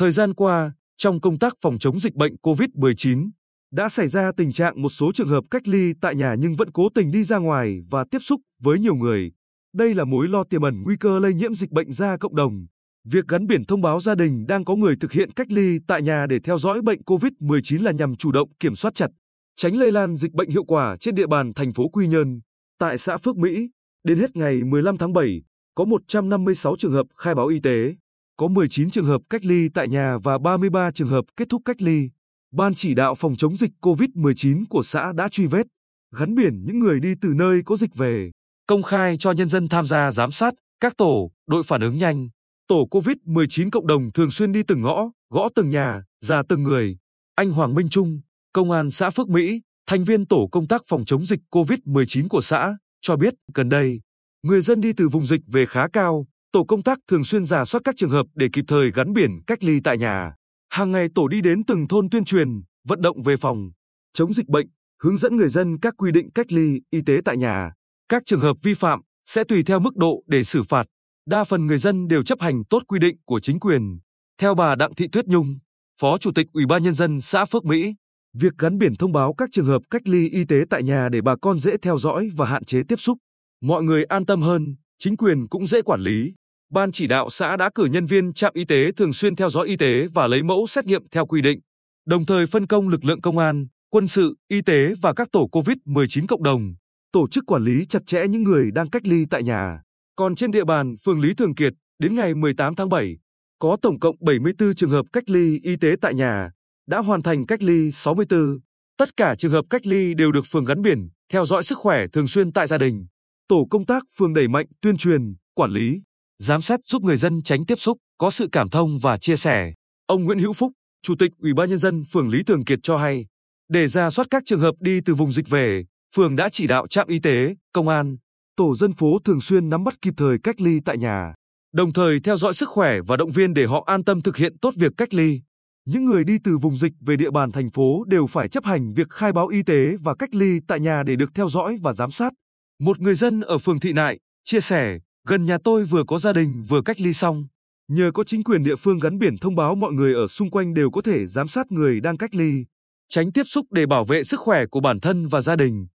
Thời gian qua, trong công tác phòng chống dịch bệnh COVID-19, đã xảy ra tình trạng một số trường hợp cách ly tại nhà nhưng vẫn cố tình đi ra ngoài và tiếp xúc với nhiều người. Đây là mối lo tiềm ẩn nguy cơ lây nhiễm dịch bệnh ra cộng đồng. Việc gắn biển thông báo gia đình đang có người thực hiện cách ly tại nhà để theo dõi bệnh COVID-19 là nhằm chủ động kiểm soát chặt, tránh lây lan dịch bệnh hiệu quả trên địa bàn thành phố Quy Nhơn. Tại xã Phước Mỹ, đến hết ngày 15 tháng 7, có 156 trường hợp khai báo y tế, có 19 trường hợp cách ly tại nhà và 33 trường hợp kết thúc cách ly. Ban chỉ đạo phòng chống dịch COVID-19 của xã đã truy vết, gắn biển những người đi từ nơi có dịch về, công khai cho nhân dân tham gia giám sát, các tổ, đội phản ứng nhanh, tổ COVID-19 cộng đồng thường xuyên đi từng ngõ, gõ từng nhà, ra từng người. Anh Hoàng Minh Trung, công an xã Phước Mỹ, thành viên tổ công tác phòng chống dịch COVID-19 của xã, cho biết gần đây, người dân đi từ vùng dịch về khá cao, tổ công tác thường xuyên giả soát các trường hợp để kịp thời gắn biển cách ly tại nhà. Hàng ngày tổ đi đến từng thôn tuyên truyền, vận động về phòng, chống dịch bệnh, hướng dẫn người dân các quy định cách ly y tế tại nhà. Các trường hợp vi phạm sẽ tùy theo mức độ để xử phạt. Đa phần người dân đều chấp hành tốt quy định của chính quyền. Theo bà Đặng Thị Tuyết Nhung, Phó Chủ tịch Ủy ban nhân dân xã Phước Mỹ, việc gắn biển thông báo các trường hợp cách ly y tế tại nhà để bà con dễ theo dõi và hạn chế tiếp xúc. Mọi người an tâm hơn, chính quyền cũng dễ quản lý. Ban chỉ đạo xã đã cử nhân viên trạm y tế thường xuyên theo dõi y tế và lấy mẫu xét nghiệm theo quy định, đồng thời phân công lực lượng công an, quân sự, y tế và các tổ COVID-19 cộng đồng, tổ chức quản lý chặt chẽ những người đang cách ly tại nhà. Còn trên địa bàn phường Lý Thường Kiệt, đến ngày 18 tháng 7, có tổng cộng 74 trường hợp cách ly y tế tại nhà, đã hoàn thành cách ly 64. Tất cả trường hợp cách ly đều được phường gắn biển, theo dõi sức khỏe thường xuyên tại gia đình. Tổ công tác phường đẩy mạnh tuyên truyền, quản lý, giám sát giúp người dân tránh tiếp xúc, có sự cảm thông và chia sẻ. Ông Nguyễn Hữu Phúc, Chủ tịch Ủy ban nhân dân phường Lý Thường Kiệt cho hay, để ra soát các trường hợp đi từ vùng dịch về, phường đã chỉ đạo trạm y tế, công an, tổ dân phố thường xuyên nắm bắt kịp thời cách ly tại nhà, đồng thời theo dõi sức khỏe và động viên để họ an tâm thực hiện tốt việc cách ly. Những người đi từ vùng dịch về địa bàn thành phố đều phải chấp hành việc khai báo y tế và cách ly tại nhà để được theo dõi và giám sát. Một người dân ở phường Thị Nại chia sẻ, gần nhà tôi vừa có gia đình vừa cách ly xong. Nhờ có chính quyền địa phương gắn biển thông báo mọi người ở xung quanh đều có thể giám sát người đang cách ly, tránh tiếp xúc để bảo vệ sức khỏe của bản thân và gia đình.